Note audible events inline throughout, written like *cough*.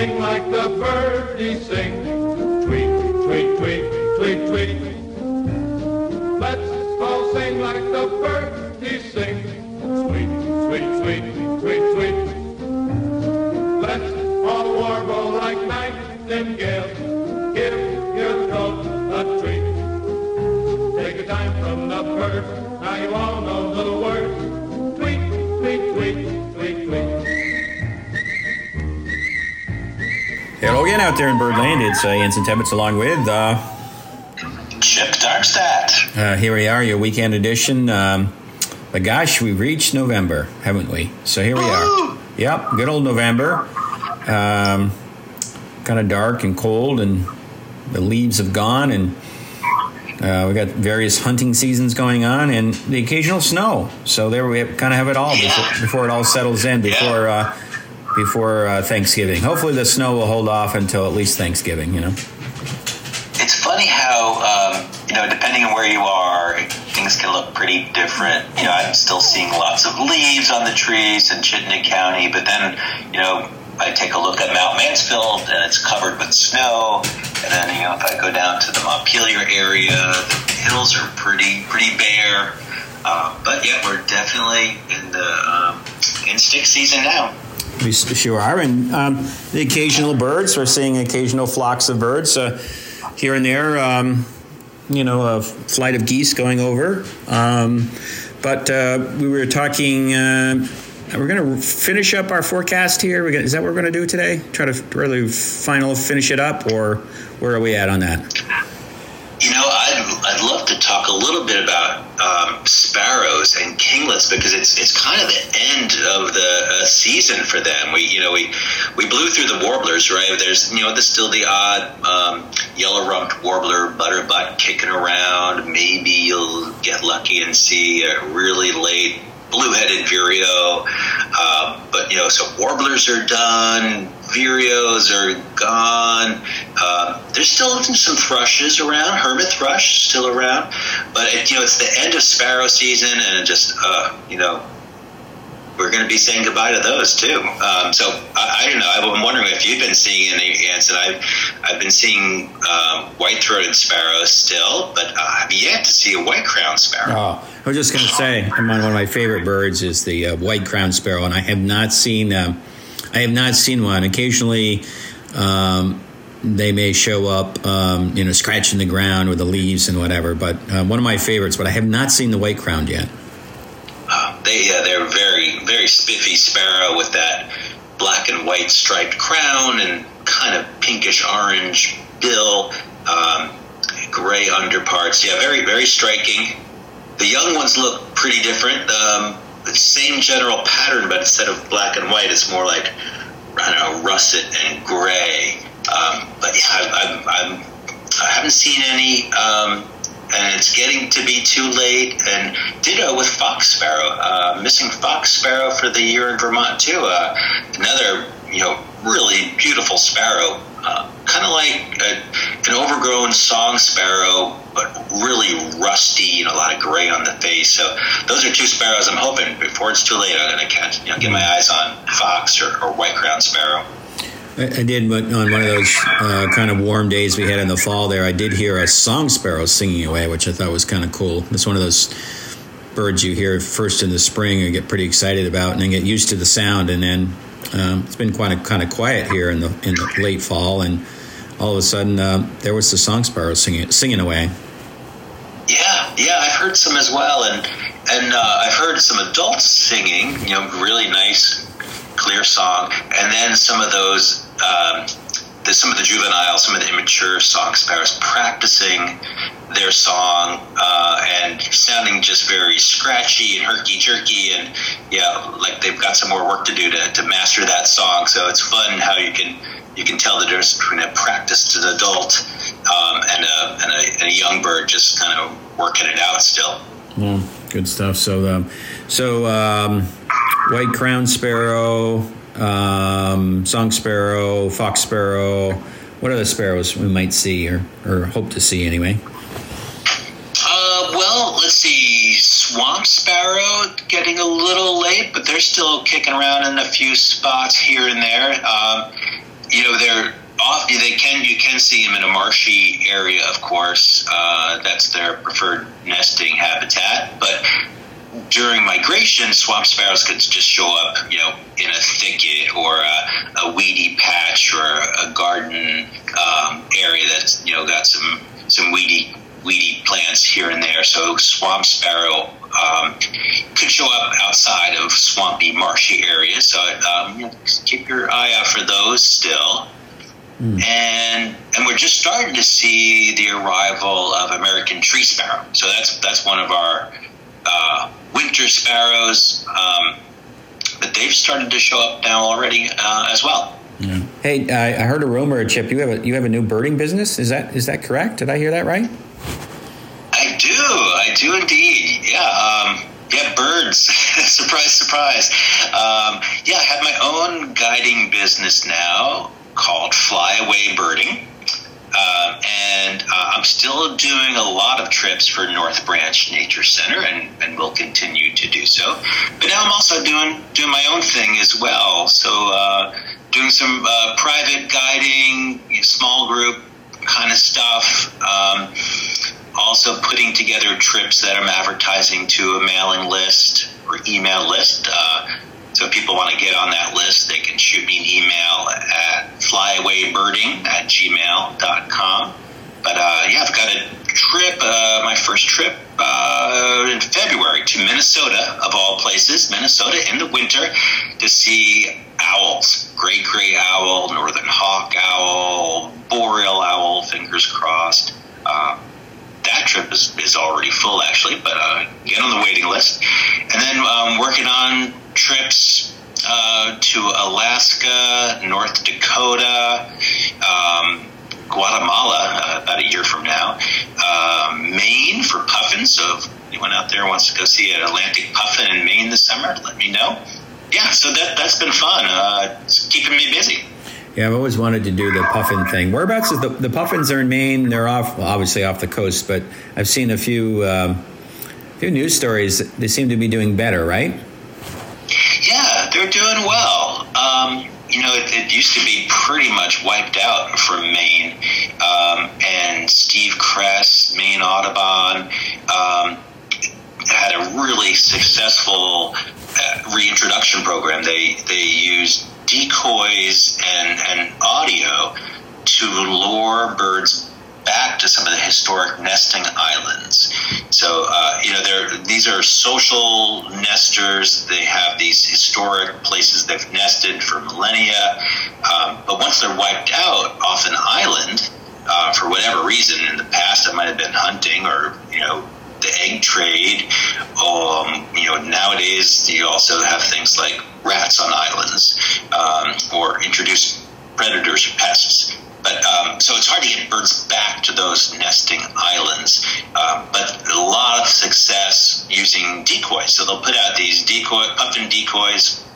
sing like the birdies sing. Tweet, tweet, tweet, tweet, tweet. Let's all sing like the birdies sing. Sweet, sweet, sweet, sweet, sweet. Out there in Birdland. It's uh, Anson Tebbetts along with. Uh, Chip Darmstadt. uh, here we are, your weekend edition. Um, but gosh, we've reached November, haven't we? So here we are. Yep, good old November. Um, kind of dark and cold, and the leaves have gone, and uh, we got various hunting seasons going on, and the occasional snow. So there we kind of have it all Yeah. before, before it all settles in. Before uh, before uh, Thanksgiving. Hopefully, the snow will hold off until at least Thanksgiving. You know. It's funny how, um, you know, depending on where you are, things can look pretty different. You know, I'm still seeing lots of leaves on the trees in Chittenden County, but then, you know, I take a look at Mount Mansfield and it's covered with snow. And then, you know, if I go down to the Montpelier area, the hills are pretty, pretty bare. Uh, but yeah, we're definitely in the um, in stick season now. We sure are, and um, the occasional birds. We're seeing occasional flocks of birds uh, here and there. Um, you know, a flight of geese going over. Um, but uh, we were talking. Uh, we're going to finish up our forecast here. Gonna, is that what we're going to do today? Try to really final finish it up, or where are we at on that? You know, I'd, I'd love to talk a little bit about um, sparrows and kinglets because it's it's kind of the end of the uh, season for them. We you know we we blew through the warblers, right? There's you know there's still the odd um, yellow rumped warbler butterbutt kicking around. Maybe you'll get lucky and see a really late blue-headed vireo. Uh, but you know, so warblers are done, vireos are gone. Uh, there's still some thrushes around. Hermit thrush still around, but it, you know, it's the end of sparrow season, and just uh, you know. We're going to be saying goodbye to those too. Um, so I, I don't know. I'm wondering if you've been seeing any ants, and I've I've been seeing uh, white-throated sparrows still, but I've yet to see a white-crowned sparrow. Oh, I was just going to say, one of my favorite birds is the uh, white crowned sparrow, and I have not seen. Um, I have not seen one. Occasionally, um, they may show up, um, you know, scratching the ground with the leaves and whatever. But uh, one of my favorites, but I have not seen the white crowned yet. They yeah, they're very very spiffy sparrow with that black and white striped crown and kind of pinkish orange bill, um, gray underparts. Yeah, very very striking. The young ones look pretty different. Um, the same general pattern, but instead of black and white, it's more like I don't know russet and gray. Um, but yeah, I, I'm, I'm I haven't seen any, um, and it's getting to be too late. And ditto with fox sparrow, uh, missing fox sparrow for the year in Vermont too. Uh, another, you know, really beautiful sparrow, uh, kind of like a, an overgrown song sparrow, but really rusty. Know, a lot of gray on the face. So those are two sparrows. I'm hoping before it's too late, I'm going to catch, you know, get my eyes on fox or, or white crowned sparrow. I, I did, but on one of those uh, kind of warm days we had in the fall there, I did hear a song sparrow singing away, which I thought was kind of cool. It's one of those birds you hear first in the spring and get pretty excited about, and then get used to the sound, and then um, it's been kind of kind of quiet here in the in the late fall, and all of a sudden uh, there was the song sparrow singing singing away. Yeah, yeah, I've heard some as well, and and uh, I've heard some adults singing, you know, really nice, clear song, and then some of those, um, the, some of the juvenile, some of the immature song sparrows practicing their song uh, and sounding just very scratchy and herky jerky, and yeah, like they've got some more work to do to, to master that song. So it's fun how you can you can tell the difference between a practiced adult um, and, a, and, a, and a young bird just kind of working it out still. Yeah, good stuff. So, um, so um, white crown sparrow, um, song sparrow, fox sparrow. What other sparrows we might see or, or hope to see anyway? Uh, well, let's see. Swamp sparrow getting a little late, but they're still kicking around in a few spots here and there. You know, they're off. They can you can see them in a marshy area, of course. Uh, that's their preferred nesting habitat. But during migration, swamp sparrows could just show up, you know, in a thicket or a, a weedy patch or a garden um, area that's you know got some some weedy weedy plants here and there. So swamp sparrow um, could show up outside of swampy, marshy areas. So um, you know, keep your eye out for those still. Mm. And and we're just starting to see the arrival of American tree sparrow. So that's that's one of our uh, winter sparrows. Um, but they've started to show up now already uh, as well. Yeah. Hey, I heard a rumor, Chip. You have a you have a new birding business. Is that is that correct? Did I hear that right? Do. Indeed. Yeah. Um, yeah, birds. *laughs* surprise, surprise. Um, yeah, I have my own guiding business now called Flyaway Birding. Uh, and uh, I'm still doing a lot of trips for North Branch Nature Center, and, and will continue to do so. But now I'm also doing doing my own thing as well. So uh, doing some uh, private guiding, small group kind of stuff. Um, also putting together trips that I'm advertising to a mailing list or email list. Uh, so if people want to get on that list, they can shoot me an email at flyawaybirding at gmail.com. But uh, yeah, I've got a trip, uh, my first trip uh, in February to Minnesota, of all places, Minnesota in the winter, to see owls. Great gray owl, northern hawk owl, boreal owl, fingers crossed. That trip is, is already full actually, but uh, get on the waiting list. And then um, working on trips uh, to Alaska, North Dakota, um, Guatemala uh, about a year from now, uh, Maine for puffins. So if anyone out there wants to go see an Atlantic puffin in Maine this summer, let me know. Yeah, so that, that's been fun. Uh, it's keeping me busy. Yeah, I've always wanted to do the puffin thing. Whereabouts is the, the puffins are in Maine? They're off, well, obviously off the coast, but I've seen a few, um, few news stories. They seem to be doing better, right? Yeah, they're doing well. Um, you know, it, it, used to be pretty much wiped out from Maine. Um, and Steve Kress, Maine Audubon, um, had a really successful uh, reintroduction program. They they used decoys and, and audio to lure birds back to some of the historic nesting islands. So, uh, you know, these are social nesters. They have these historic places they've nested for millennia. Um, but once they're wiped out off an island, uh, for whatever reason, in the past it might have been hunting or, you know, the egg trade. Um, you know, nowadays you also have things like rats on islands um, or introduce predators or pests. But um, so it's hard to get birds back to those nesting islands. Uh, but a lot of success using decoys. So they'll put out these decoy puffin decoys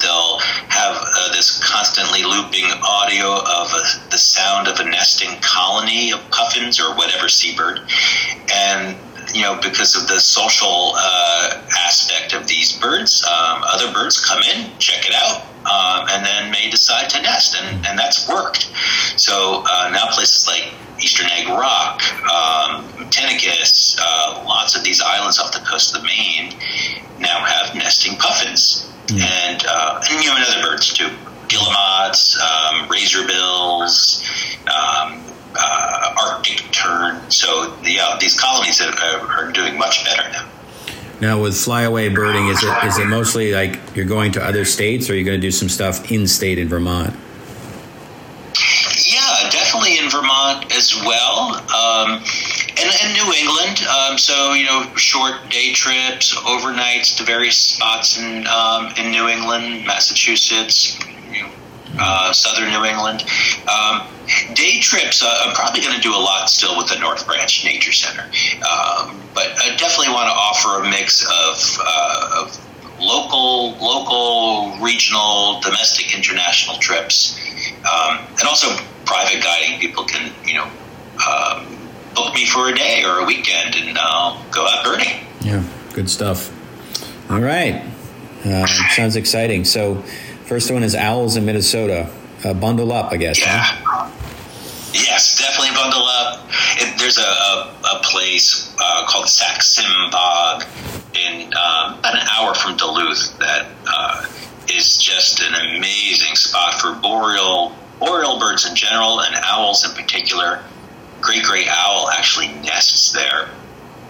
they'll have uh, this constantly looping audio of a, the sound of a nesting colony of puffins or whatever seabird and you know, because of the social uh, aspect of these birds, um, other birds come in, check it out, um, and then may decide to nest, and, and that's worked. So uh, now places like Eastern Egg Rock, um, uh, lots of these islands off the coast of Maine now have nesting puffins, mm. and, uh, and you know, and other birds too. Guillemots, um, razorbills, um, uh, Arctic tern. So yeah, these colonies are, are doing much better now. Now, with flyaway birding, is it is it mostly like you're going to other states, or are you going to do some stuff in state in Vermont? Yeah, definitely in Vermont as well, um, and, and New England. Um, so you know, short day trips, overnights to various spots in um, in New England, Massachusetts, you know, uh, southern New England. Um, trips, uh, I'm probably going to do a lot still with the North Branch Nature Center, um, but I definitely want to offer a mix of, uh, of local, local, regional, domestic, international trips, um, and also private guiding. People can, you know, um, book me for a day or a weekend, and I'll go out birding. Yeah, good stuff. All right, uh, sounds exciting. So, first one is owls in Minnesota. uh, bundle up, I guess. Yeah. Huh? Yes, definitely bundle up. It, there's a, a, a place uh, called Sax-Zim Bog in um, about an hour from Duluth that uh, is just an amazing spot for boreal boreal birds in general and owls in particular. Great gray owl actually nests there,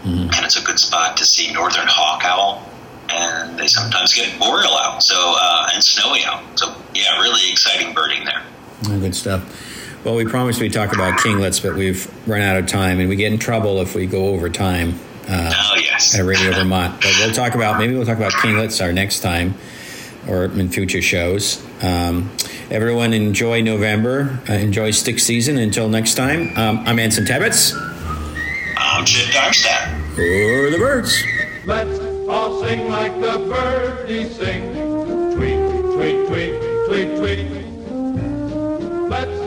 mm-hmm. and it's a good spot to see northern hawk owl. And they sometimes get boreal owl, so uh, and snowy owl. So yeah, really exciting birding there. Oh, good stuff. Well, we promised we'd talk about kinglets, but we've run out of time, and we get in trouble if we go over time. Uh, oh yes. At Radio Vermont, but we'll talk about maybe we'll talk about kinglets our next time, or in future shows. Um, everyone, enjoy November. Uh, enjoy stick season. Until next time, um, I'm Anson Tebbetts. I'm Chip Darmstadt. For the birds. Let's all sing like the birdies sing. Tweet, tweet, tweet, tweet, tweet. Let's